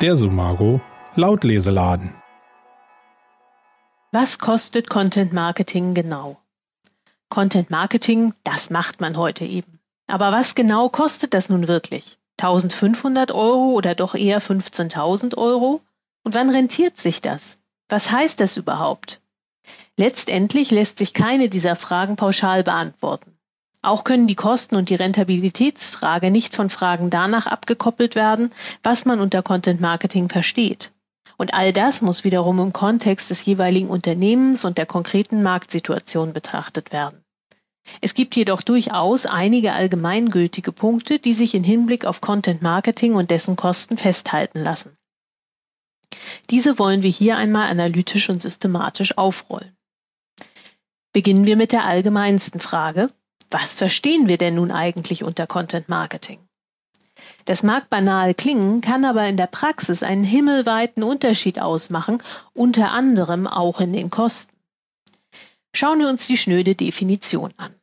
Der Sumago Lautleseladen. Was kostet Content Marketing genau? Content Marketing, das macht man heute eben. Aber was genau kostet das nun wirklich? 1500 Euro oder doch eher 15.000 Euro? Und wann rentiert sich das? Was heißt das überhaupt? Letztendlich lässt sich keine dieser Fragen pauschal beantworten. Auch können die Kosten und die Rentabilitätsfrage nicht von Fragen danach abgekoppelt werden, was man unter Content Marketing versteht. Und all das muss wiederum im Kontext des jeweiligen Unternehmens und der konkreten Marktsituation betrachtet werden. Es gibt jedoch durchaus einige allgemeingültige Punkte, die sich in Hinblick auf Content Marketing und dessen Kosten festhalten lassen. Diese wollen wir hier einmal analytisch und systematisch aufrollen. Beginnen wir mit der allgemeinsten Frage, was verstehen wir denn nun eigentlich unter Content Marketing? Das mag banal klingen, kann aber in der Praxis einen himmelweiten Unterschied ausmachen, unter anderem auch in den Kosten. Schauen wir uns die schnöde Definition an.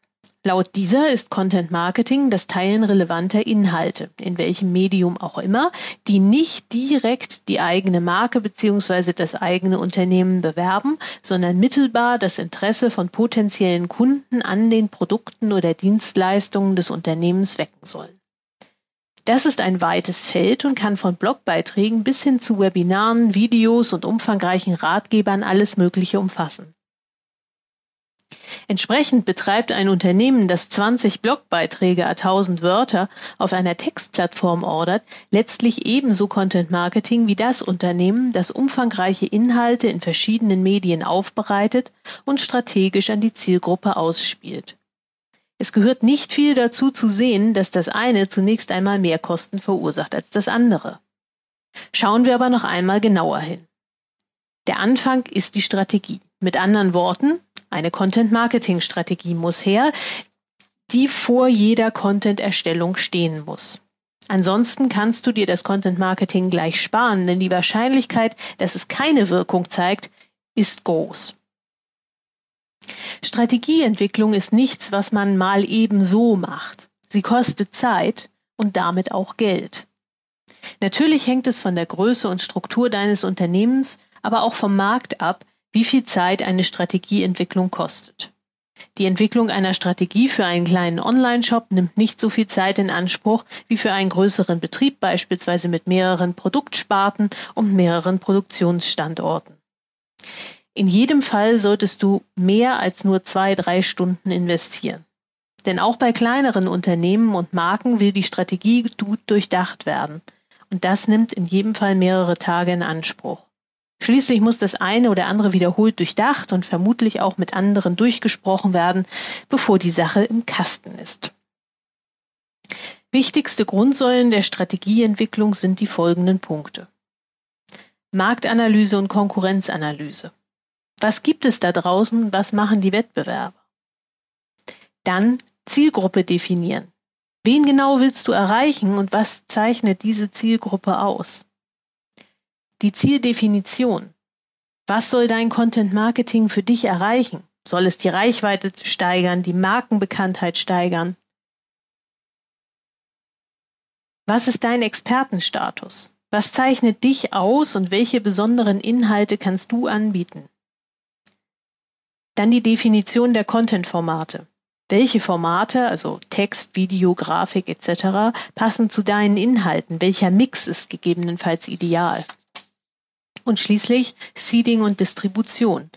Laut dieser ist Content Marketing das Teilen relevanter Inhalte, in welchem Medium auch immer, die nicht direkt die eigene Marke bzw. das eigene Unternehmen bewerben, sondern mittelbar das Interesse von potenziellen Kunden an den Produkten oder Dienstleistungen des Unternehmens wecken sollen. Das ist ein weites Feld und kann von Blogbeiträgen bis hin zu Webinaren, Videos und umfangreichen Ratgebern alles Mögliche umfassen. Entsprechend betreibt ein Unternehmen, das 20 Blogbeiträge a 1000 Wörter auf einer Textplattform ordert, letztlich ebenso Content Marketing wie das Unternehmen, das umfangreiche Inhalte in verschiedenen Medien aufbereitet und strategisch an die Zielgruppe ausspielt. Es gehört nicht viel dazu zu sehen, dass das eine zunächst einmal mehr Kosten verursacht als das andere. Schauen wir aber noch einmal genauer hin. Der Anfang ist die Strategie. Mit anderen Worten, eine Content-Marketing-Strategie muss her, die vor jeder Content-Erstellung stehen muss. Ansonsten kannst du dir das Content Marketing gleich sparen, denn die Wahrscheinlichkeit, dass es keine Wirkung zeigt, ist groß. Strategieentwicklung ist nichts, was man mal eben so macht. Sie kostet Zeit und damit auch Geld. Natürlich hängt es von der Größe und Struktur deines Unternehmens, aber auch vom Markt ab, wie viel Zeit eine Strategieentwicklung kostet. Die Entwicklung einer Strategie für einen kleinen Online-Shop nimmt nicht so viel Zeit in Anspruch wie für einen größeren Betrieb, beispielsweise mit mehreren Produktsparten und mehreren Produktionsstandorten. In jedem Fall solltest du mehr als nur zwei, drei Stunden investieren. Denn auch bei kleineren Unternehmen und Marken will die Strategie gut durchdacht werden. Und das nimmt in jedem Fall mehrere Tage in Anspruch. Schließlich muss das eine oder andere wiederholt durchdacht und vermutlich auch mit anderen durchgesprochen werden, bevor die Sache im Kasten ist. Wichtigste Grundsäulen der Strategieentwicklung sind die folgenden Punkte. Marktanalyse und Konkurrenzanalyse. Was gibt es da draußen? Was machen die Wettbewerber? Dann Zielgruppe definieren. Wen genau willst du erreichen und was zeichnet diese Zielgruppe aus? Die Zieldefinition. Was soll dein Content Marketing für dich erreichen? Soll es die Reichweite steigern, die Markenbekanntheit steigern? Was ist dein Expertenstatus? Was zeichnet dich aus und welche besonderen Inhalte kannst du anbieten? Dann die Definition der Content-Formate. Welche Formate, also Text, Video, Grafik etc., passen zu deinen Inhalten? Welcher Mix ist gegebenenfalls ideal? Und schließlich Seeding und Distribution.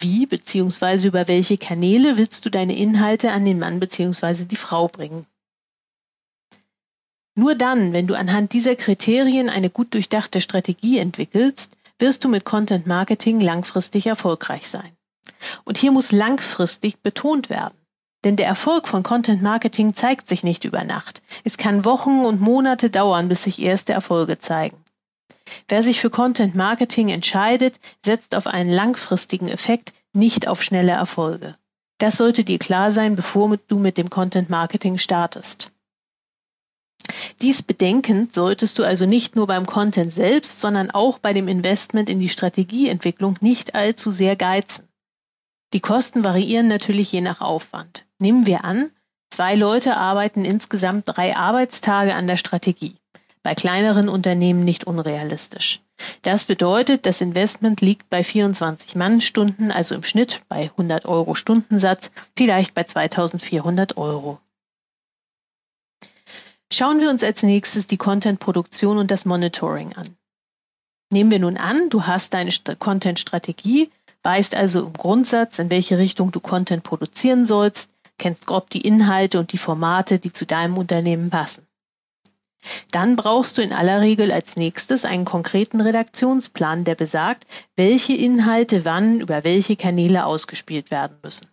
Wie bzw. über welche Kanäle willst du deine Inhalte an den Mann bzw. die Frau bringen? Nur dann, wenn du anhand dieser Kriterien eine gut durchdachte Strategie entwickelst, wirst du mit Content Marketing langfristig erfolgreich sein. Und hier muss langfristig betont werden. Denn der Erfolg von Content Marketing zeigt sich nicht über Nacht. Es kann Wochen und Monate dauern, bis sich erste Erfolge zeigen. Wer sich für Content Marketing entscheidet, setzt auf einen langfristigen Effekt, nicht auf schnelle Erfolge. Das sollte dir klar sein, bevor du mit dem Content Marketing startest. Dies bedenkend solltest du also nicht nur beim Content selbst, sondern auch bei dem Investment in die Strategieentwicklung nicht allzu sehr geizen. Die Kosten variieren natürlich je nach Aufwand. Nehmen wir an, zwei Leute arbeiten insgesamt drei Arbeitstage an der Strategie. Bei kleineren Unternehmen nicht unrealistisch. Das bedeutet, das Investment liegt bei 24 Mannstunden, also im Schnitt bei 100 Euro Stundensatz, vielleicht bei 2400 Euro. Schauen wir uns als nächstes die Content-Produktion und das Monitoring an. Nehmen wir nun an, du hast deine Content-Strategie, weißt also im Grundsatz, in welche Richtung du Content produzieren sollst, kennst grob die Inhalte und die Formate, die zu deinem Unternehmen passen. Dann brauchst du in aller Regel als nächstes einen konkreten Redaktionsplan, der besagt, welche Inhalte wann über welche Kanäle ausgespielt werden müssen.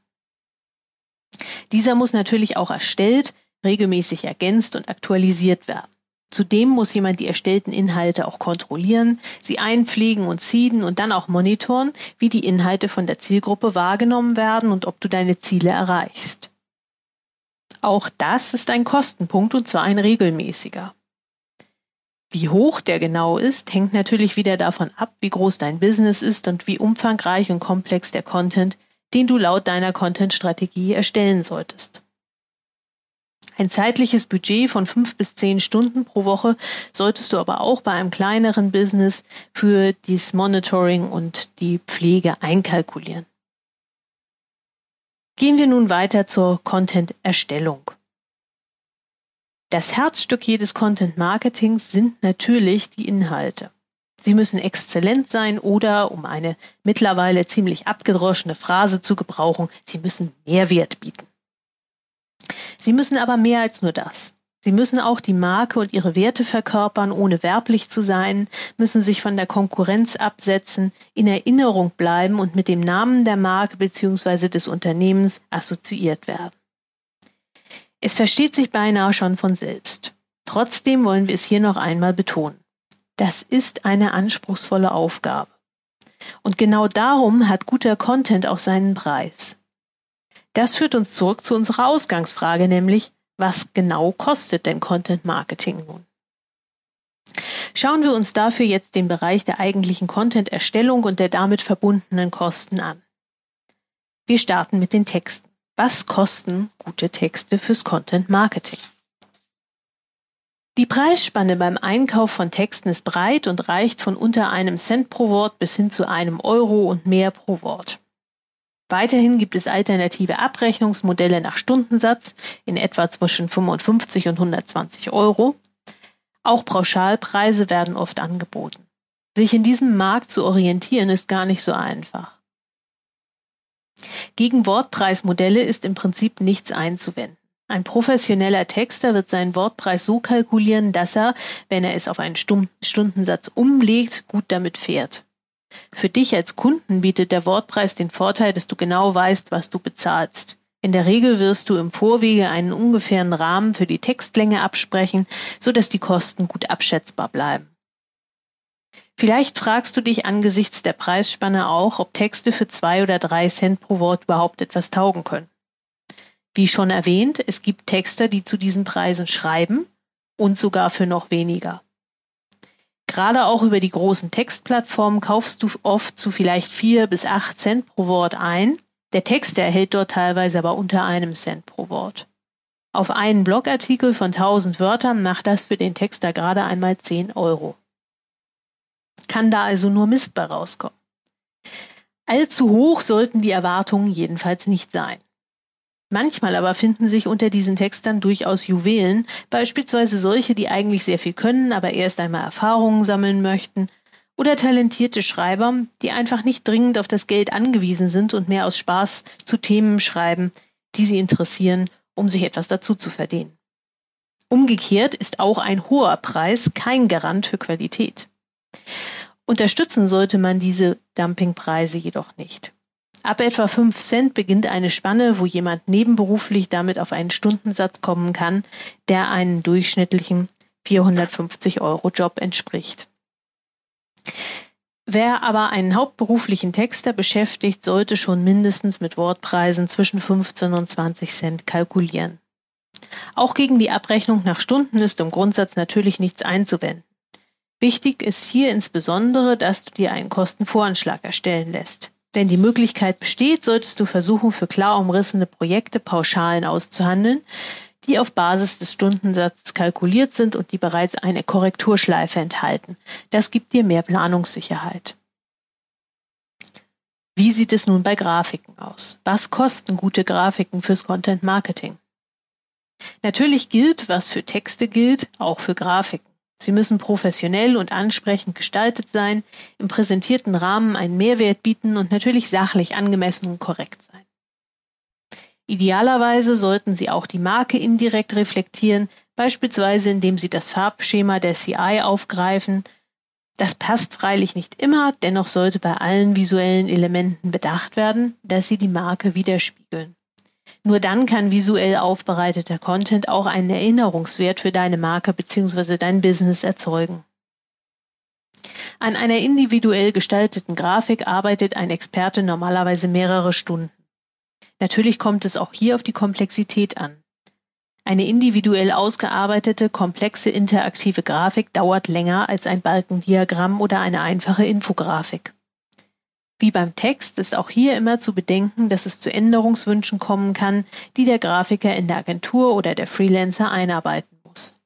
Dieser muss natürlich auch erstellt, regelmäßig ergänzt und aktualisiert werden. Zudem muss jemand die erstellten Inhalte auch kontrollieren, sie einpflegen und ziehen und dann auch monitoren, wie die Inhalte von der Zielgruppe wahrgenommen werden und ob du deine Ziele erreichst. Auch das ist ein Kostenpunkt und zwar ein regelmäßiger. Wie hoch der genau ist, hängt natürlich wieder davon ab, wie groß dein Business ist und wie umfangreich und komplex der Content, den du laut deiner Content-Strategie erstellen solltest. Ein zeitliches Budget von fünf bis zehn Stunden pro Woche solltest du aber auch bei einem kleineren Business für das Monitoring und die Pflege einkalkulieren. Gehen wir nun weiter zur Content-Erstellung. Das Herzstück jedes Content-Marketings sind natürlich die Inhalte. Sie müssen exzellent sein oder, um eine mittlerweile ziemlich abgedroschene Phrase zu gebrauchen, sie müssen Mehrwert bieten. Sie müssen aber mehr als nur das. Sie müssen auch die Marke und ihre Werte verkörpern, ohne werblich zu sein, müssen sich von der Konkurrenz absetzen, in Erinnerung bleiben und mit dem Namen der Marke bzw. des Unternehmens assoziiert werden. Es versteht sich beinahe schon von selbst. Trotzdem wollen wir es hier noch einmal betonen. Das ist eine anspruchsvolle Aufgabe. Und genau darum hat guter Content auch seinen Preis. Das führt uns zurück zu unserer Ausgangsfrage, nämlich, was genau kostet denn Content Marketing nun? Schauen wir uns dafür jetzt den Bereich der eigentlichen Content-Erstellung und der damit verbundenen Kosten an. Wir starten mit den Texten. Was kosten gute Texte fürs Content Marketing? Die Preisspanne beim Einkauf von Texten ist breit und reicht von unter einem Cent pro Wort bis hin zu einem Euro und mehr pro Wort. Weiterhin gibt es alternative Abrechnungsmodelle nach Stundensatz in etwa zwischen 55 und 120 Euro. Auch Pauschalpreise werden oft angeboten. Sich in diesem Markt zu orientieren ist gar nicht so einfach. Gegen Wortpreismodelle ist im Prinzip nichts einzuwenden. Ein professioneller Texter wird seinen Wortpreis so kalkulieren, dass er, wenn er es auf einen Stundensatz umlegt, gut damit fährt. Für dich als Kunden bietet der Wortpreis den Vorteil, dass du genau weißt, was du bezahlst. In der Regel wirst du im Vorwege einen ungefähren Rahmen für die Textlänge absprechen, so dass die Kosten gut abschätzbar bleiben. Vielleicht fragst du dich angesichts der Preisspanne auch, ob Texte für zwei oder drei Cent pro Wort überhaupt etwas taugen können. Wie schon erwähnt, es gibt Texter, die zu diesen Preisen schreiben und sogar für noch weniger. Gerade auch über die großen Textplattformen kaufst du oft zu vielleicht vier bis acht Cent pro Wort ein. Der Text erhält dort teilweise aber unter einem Cent pro Wort. Auf einen Blogartikel von 1000 Wörtern macht das für den Texter gerade einmal 10 Euro. Kann da also nur Mist bei rauskommen. Allzu hoch sollten die Erwartungen jedenfalls nicht sein. Manchmal aber finden sich unter diesen Textern durchaus Juwelen, beispielsweise solche, die eigentlich sehr viel können, aber erst einmal Erfahrungen sammeln möchten, oder talentierte Schreiber, die einfach nicht dringend auf das Geld angewiesen sind und mehr aus Spaß zu Themen schreiben, die sie interessieren, um sich etwas dazu zu verdienen. Umgekehrt ist auch ein hoher Preis kein Garant für Qualität. Unterstützen sollte man diese Dumpingpreise jedoch nicht. Ab etwa 5 Cent beginnt eine Spanne, wo jemand nebenberuflich damit auf einen Stundensatz kommen kann, der einen durchschnittlichen 450 Euro Job entspricht. Wer aber einen hauptberuflichen Texter beschäftigt, sollte schon mindestens mit Wortpreisen zwischen 15 und 20 Cent kalkulieren. Auch gegen die Abrechnung nach Stunden ist im Grundsatz natürlich nichts einzuwenden. Wichtig ist hier insbesondere, dass du dir einen Kostenvoranschlag erstellen lässt. Wenn die Möglichkeit besteht, solltest du versuchen, für klar umrissene Projekte Pauschalen auszuhandeln, die auf Basis des Stundensatzes kalkuliert sind und die bereits eine Korrekturschleife enthalten. Das gibt dir mehr Planungssicherheit. Wie sieht es nun bei Grafiken aus? Was kosten gute Grafiken fürs Content Marketing? Natürlich gilt, was für Texte gilt, auch für Grafiken. Sie müssen professionell und ansprechend gestaltet sein, im präsentierten Rahmen einen Mehrwert bieten und natürlich sachlich angemessen und korrekt sein. Idealerweise sollten sie auch die Marke indirekt reflektieren, beispielsweise indem sie das Farbschema der CI aufgreifen. Das passt freilich nicht immer, dennoch sollte bei allen visuellen Elementen bedacht werden, dass sie die Marke widerspiegeln. Nur dann kann visuell aufbereiteter Content auch einen Erinnerungswert für deine Marke bzw. dein Business erzeugen. An einer individuell gestalteten Grafik arbeitet ein Experte normalerweise mehrere Stunden. Natürlich kommt es auch hier auf die Komplexität an. Eine individuell ausgearbeitete, komplexe interaktive Grafik dauert länger als ein Balkendiagramm oder eine einfache Infografik. Wie beim Text ist auch hier immer zu bedenken, dass es zu Änderungswünschen kommen kann, die der Grafiker in der Agentur oder der Freelancer einarbeiten muss.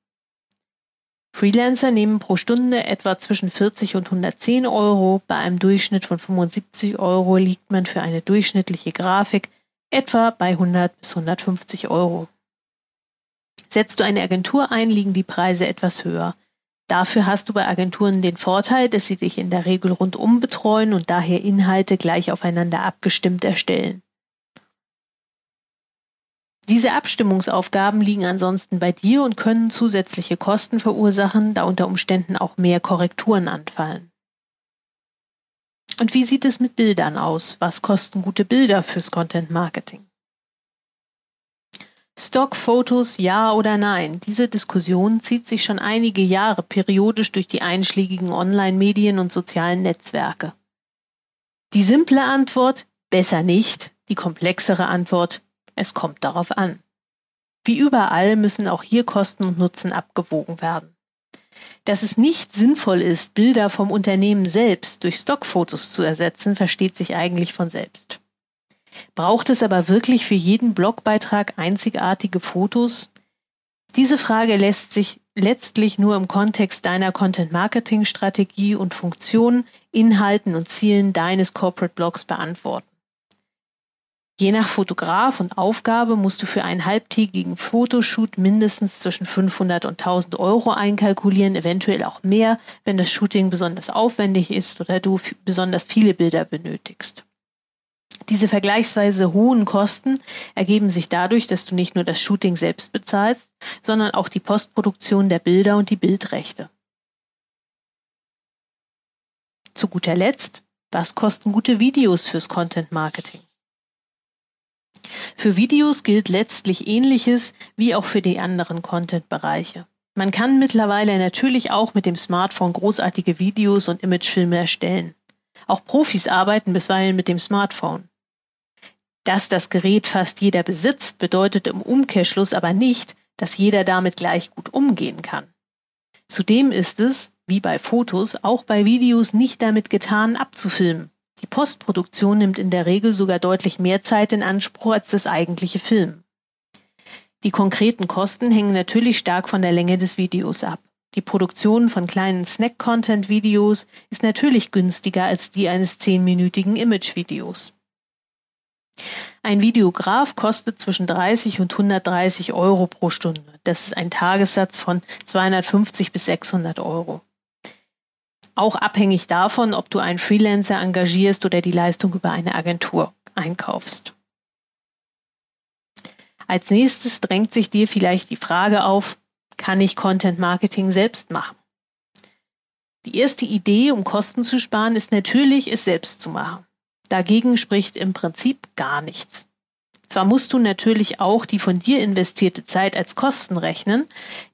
Freelancer nehmen pro Stunde etwa zwischen 40 und 110 Euro. Bei einem Durchschnitt von 75 Euro liegt man für eine durchschnittliche Grafik etwa bei 100 bis 150 Euro. Setzt du eine Agentur ein, liegen die Preise etwas höher. Dafür hast du bei Agenturen den Vorteil, dass sie dich in der Regel rundum betreuen und daher Inhalte gleich aufeinander abgestimmt erstellen. Diese Abstimmungsaufgaben liegen ansonsten bei dir und können zusätzliche Kosten verursachen, da unter Umständen auch mehr Korrekturen anfallen. Und wie sieht es mit Bildern aus? Was kosten gute Bilder fürs Content Marketing? Stockfotos ja oder nein? Diese Diskussion zieht sich schon einige Jahre periodisch durch die einschlägigen Online-Medien und sozialen Netzwerke. Die simple Antwort besser nicht, die komplexere Antwort es kommt darauf an. Wie überall müssen auch hier Kosten und Nutzen abgewogen werden. Dass es nicht sinnvoll ist, Bilder vom Unternehmen selbst durch Stockfotos zu ersetzen, versteht sich eigentlich von selbst. Braucht es aber wirklich für jeden Blogbeitrag einzigartige Fotos? Diese Frage lässt sich letztlich nur im Kontext deiner Content-Marketing-Strategie und Funktion, Inhalten und Zielen deines Corporate Blogs beantworten. Je nach Fotograf und Aufgabe musst du für einen halbtägigen Fotoshoot mindestens zwischen 500 und 1000 Euro einkalkulieren, eventuell auch mehr, wenn das Shooting besonders aufwendig ist oder du besonders viele Bilder benötigst. Diese vergleichsweise hohen Kosten ergeben sich dadurch, dass du nicht nur das Shooting selbst bezahlst, sondern auch die Postproduktion der Bilder und die Bildrechte. Zu guter Letzt, was kosten gute Videos fürs Content Marketing? Für Videos gilt letztlich Ähnliches wie auch für die anderen Content-Bereiche. Man kann mittlerweile natürlich auch mit dem Smartphone großartige Videos und Imagefilme erstellen. Auch Profis arbeiten bisweilen mit dem Smartphone. Dass das Gerät fast jeder besitzt, bedeutet im Umkehrschluss aber nicht, dass jeder damit gleich gut umgehen kann. Zudem ist es, wie bei Fotos, auch bei Videos nicht damit getan, abzufilmen. Die Postproduktion nimmt in der Regel sogar deutlich mehr Zeit in Anspruch als das eigentliche Filmen. Die konkreten Kosten hängen natürlich stark von der Länge des Videos ab. Die Produktion von kleinen Snack-Content-Videos ist natürlich günstiger als die eines zehnminütigen Image-Videos. Ein Videograf kostet zwischen 30 und 130 Euro pro Stunde. Das ist ein Tagessatz von 250 bis 600 Euro auch abhängig davon, ob du einen Freelancer engagierst oder die Leistung über eine Agentur einkaufst. Als nächstes drängt sich dir vielleicht die Frage auf, kann ich Content Marketing selbst machen? Die erste Idee, um Kosten zu sparen, ist natürlich, es selbst zu machen. Dagegen spricht im Prinzip gar nichts. Zwar musst du natürlich auch die von dir investierte Zeit als Kosten rechnen,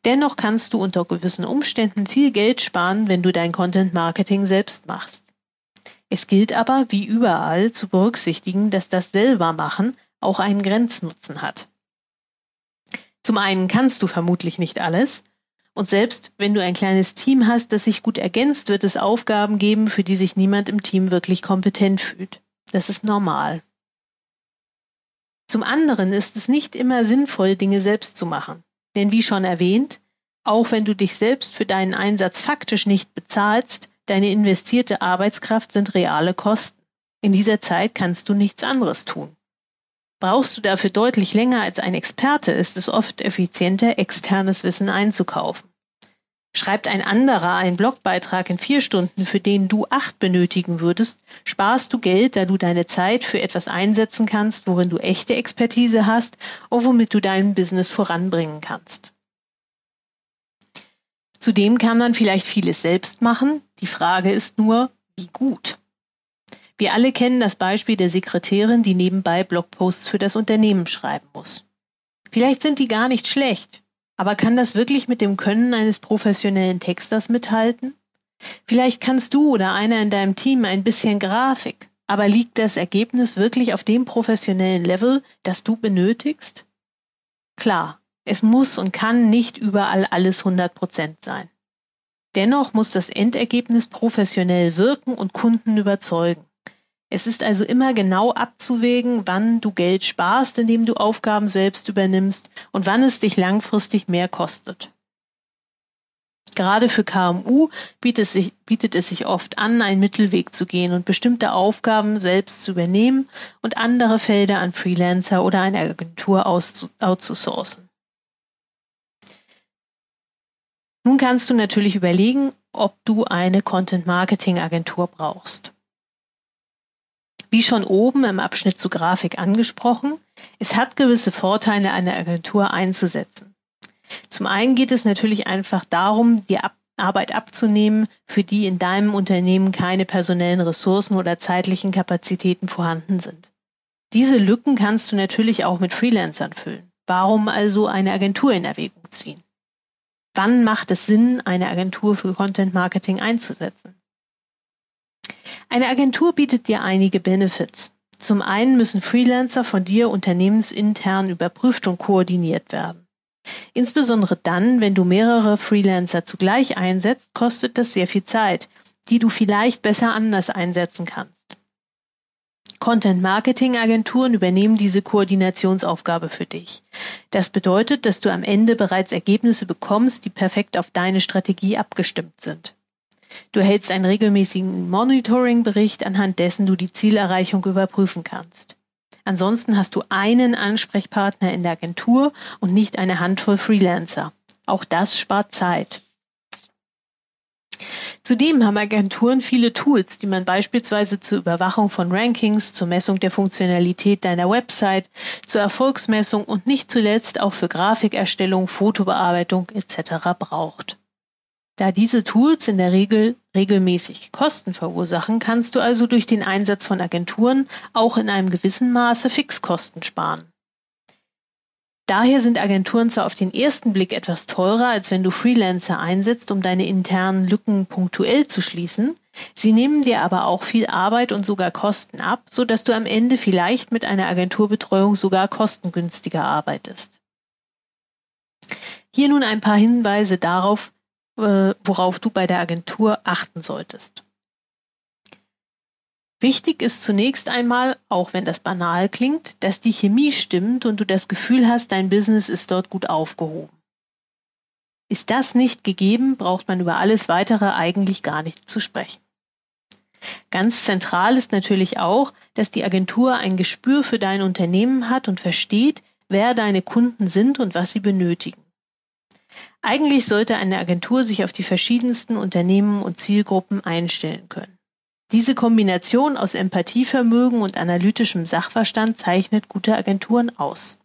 dennoch kannst du unter gewissen Umständen viel Geld sparen, wenn du dein Content Marketing selbst machst. Es gilt aber, wie überall, zu berücksichtigen, dass das selber machen auch einen Grenznutzen hat. Zum einen kannst du vermutlich nicht alles, und selbst wenn du ein kleines Team hast, das sich gut ergänzt, wird es Aufgaben geben, für die sich niemand im Team wirklich kompetent fühlt. Das ist normal. Zum anderen ist es nicht immer sinnvoll, Dinge selbst zu machen. Denn wie schon erwähnt, auch wenn du dich selbst für deinen Einsatz faktisch nicht bezahlst, deine investierte Arbeitskraft sind reale Kosten. In dieser Zeit kannst du nichts anderes tun. Brauchst du dafür deutlich länger als ein Experte, ist es oft effizienter, externes Wissen einzukaufen. Schreibt ein anderer einen Blogbeitrag in vier Stunden, für den du acht benötigen würdest, sparst du Geld, da du deine Zeit für etwas einsetzen kannst, worin du echte Expertise hast und womit du dein Business voranbringen kannst. Zudem kann man vielleicht vieles selbst machen. Die Frage ist nur, wie gut. Wir alle kennen das Beispiel der Sekretärin, die nebenbei Blogposts für das Unternehmen schreiben muss. Vielleicht sind die gar nicht schlecht, aber kann das wirklich mit dem Können eines professionellen Texters mithalten? Vielleicht kannst du oder einer in deinem Team ein bisschen Grafik, aber liegt das Ergebnis wirklich auf dem professionellen Level, das du benötigst? Klar, es muss und kann nicht überall alles 100 Prozent sein. Dennoch muss das Endergebnis professionell wirken und Kunden überzeugen. Es ist also immer genau abzuwägen, wann du Geld sparst, indem du Aufgaben selbst übernimmst und wann es dich langfristig mehr kostet. Gerade für KMU bietet es, sich, bietet es sich oft an, einen Mittelweg zu gehen und bestimmte Aufgaben selbst zu übernehmen und andere Felder an Freelancer oder eine Agentur outzusourcen. Nun kannst du natürlich überlegen, ob du eine Content-Marketing-Agentur brauchst. Wie schon oben im Abschnitt zu Grafik angesprochen, es hat gewisse Vorteile, eine Agentur einzusetzen. Zum einen geht es natürlich einfach darum, die Ab Arbeit abzunehmen, für die in deinem Unternehmen keine personellen Ressourcen oder zeitlichen Kapazitäten vorhanden sind. Diese Lücken kannst du natürlich auch mit Freelancern füllen. Warum also eine Agentur in Erwägung ziehen? Wann macht es Sinn, eine Agentur für Content Marketing einzusetzen? Eine Agentur bietet dir einige Benefits. Zum einen müssen Freelancer von dir unternehmensintern überprüft und koordiniert werden. Insbesondere dann, wenn du mehrere Freelancer zugleich einsetzt, kostet das sehr viel Zeit, die du vielleicht besser anders einsetzen kannst. Content-Marketing-Agenturen übernehmen diese Koordinationsaufgabe für dich. Das bedeutet, dass du am Ende bereits Ergebnisse bekommst, die perfekt auf deine Strategie abgestimmt sind. Du hältst einen regelmäßigen Monitoring-Bericht, anhand dessen du die Zielerreichung überprüfen kannst. Ansonsten hast du einen Ansprechpartner in der Agentur und nicht eine Handvoll Freelancer. Auch das spart Zeit. Zudem haben Agenturen viele Tools, die man beispielsweise zur Überwachung von Rankings, zur Messung der Funktionalität deiner Website, zur Erfolgsmessung und nicht zuletzt auch für Grafikerstellung, Fotobearbeitung etc. braucht. Da diese Tools in der Regel regelmäßig Kosten verursachen, kannst du also durch den Einsatz von Agenturen auch in einem gewissen Maße Fixkosten sparen. Daher sind Agenturen zwar auf den ersten Blick etwas teurer, als wenn du Freelancer einsetzt, um deine internen Lücken punktuell zu schließen. Sie nehmen dir aber auch viel Arbeit und sogar Kosten ab, so dass du am Ende vielleicht mit einer Agenturbetreuung sogar kostengünstiger arbeitest. Hier nun ein paar Hinweise darauf, worauf du bei der Agentur achten solltest. Wichtig ist zunächst einmal, auch wenn das banal klingt, dass die Chemie stimmt und du das Gefühl hast, dein Business ist dort gut aufgehoben. Ist das nicht gegeben, braucht man über alles weitere eigentlich gar nicht zu sprechen. Ganz zentral ist natürlich auch, dass die Agentur ein Gespür für dein Unternehmen hat und versteht, wer deine Kunden sind und was sie benötigen. Eigentlich sollte eine Agentur sich auf die verschiedensten Unternehmen und Zielgruppen einstellen können. Diese Kombination aus Empathievermögen und analytischem Sachverstand zeichnet gute Agenturen aus.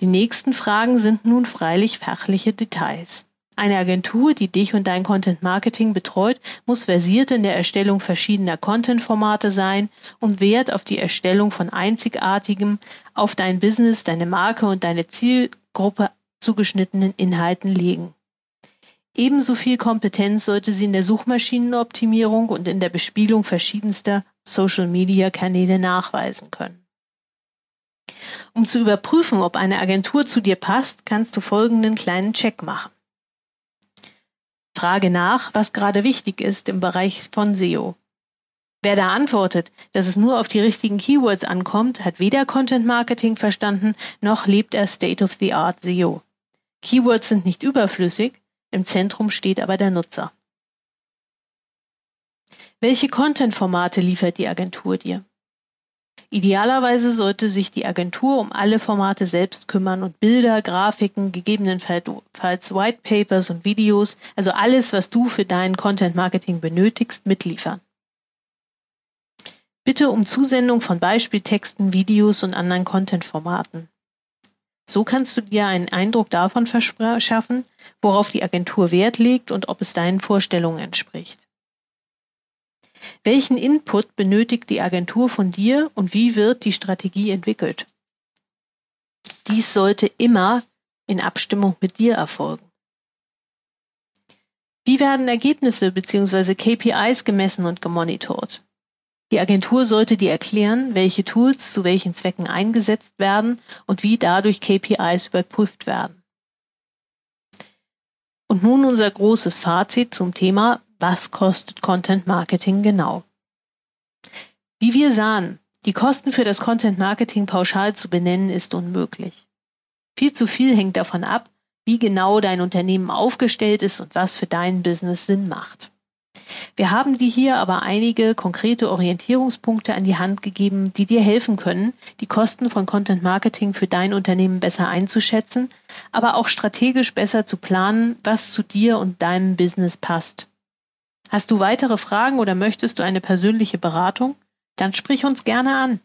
Die nächsten Fragen sind nun freilich fachliche Details. Eine Agentur, die dich und dein Content Marketing betreut, muss versiert in der Erstellung verschiedener Content-Formate sein und Wert auf die Erstellung von einzigartigem, auf dein Business, deine Marke und deine Zielgruppe zugeschnittenen Inhalten legen. Ebenso viel Kompetenz sollte sie in der Suchmaschinenoptimierung und in der Bespielung verschiedenster Social-Media-Kanäle nachweisen können. Um zu überprüfen, ob eine Agentur zu dir passt, kannst du folgenden kleinen Check machen. Frage nach, was gerade wichtig ist im Bereich von SEO. Wer da antwortet, dass es nur auf die richtigen Keywords ankommt, hat weder Content Marketing verstanden, noch lebt er State of the Art SEO. Keywords sind nicht überflüssig, im Zentrum steht aber der Nutzer. Welche Content-Formate liefert die Agentur dir? Idealerweise sollte sich die Agentur um alle Formate selbst kümmern und Bilder, Grafiken, gegebenenfalls White Papers und Videos, also alles, was du für dein Content Marketing benötigst, mitliefern. Bitte um Zusendung von Beispieltexten, Videos und anderen Content-Formaten. So kannst du dir einen Eindruck davon verschaffen, worauf die Agentur Wert legt und ob es deinen Vorstellungen entspricht. Welchen Input benötigt die Agentur von dir und wie wird die Strategie entwickelt? Dies sollte immer in Abstimmung mit dir erfolgen. Wie werden Ergebnisse bzw. KPIs gemessen und gemonitort? Die Agentur sollte dir erklären, welche Tools zu welchen Zwecken eingesetzt werden und wie dadurch KPIs überprüft werden. Und nun unser großes Fazit zum Thema, was kostet Content Marketing genau? Wie wir sahen, die Kosten für das Content Marketing pauschal zu benennen ist unmöglich. Viel zu viel hängt davon ab, wie genau dein Unternehmen aufgestellt ist und was für dein Business Sinn macht. Wir haben dir hier aber einige konkrete Orientierungspunkte an die Hand gegeben, die dir helfen können, die Kosten von Content Marketing für dein Unternehmen besser einzuschätzen, aber auch strategisch besser zu planen, was zu dir und deinem Business passt. Hast du weitere Fragen oder möchtest du eine persönliche Beratung? Dann sprich uns gerne an.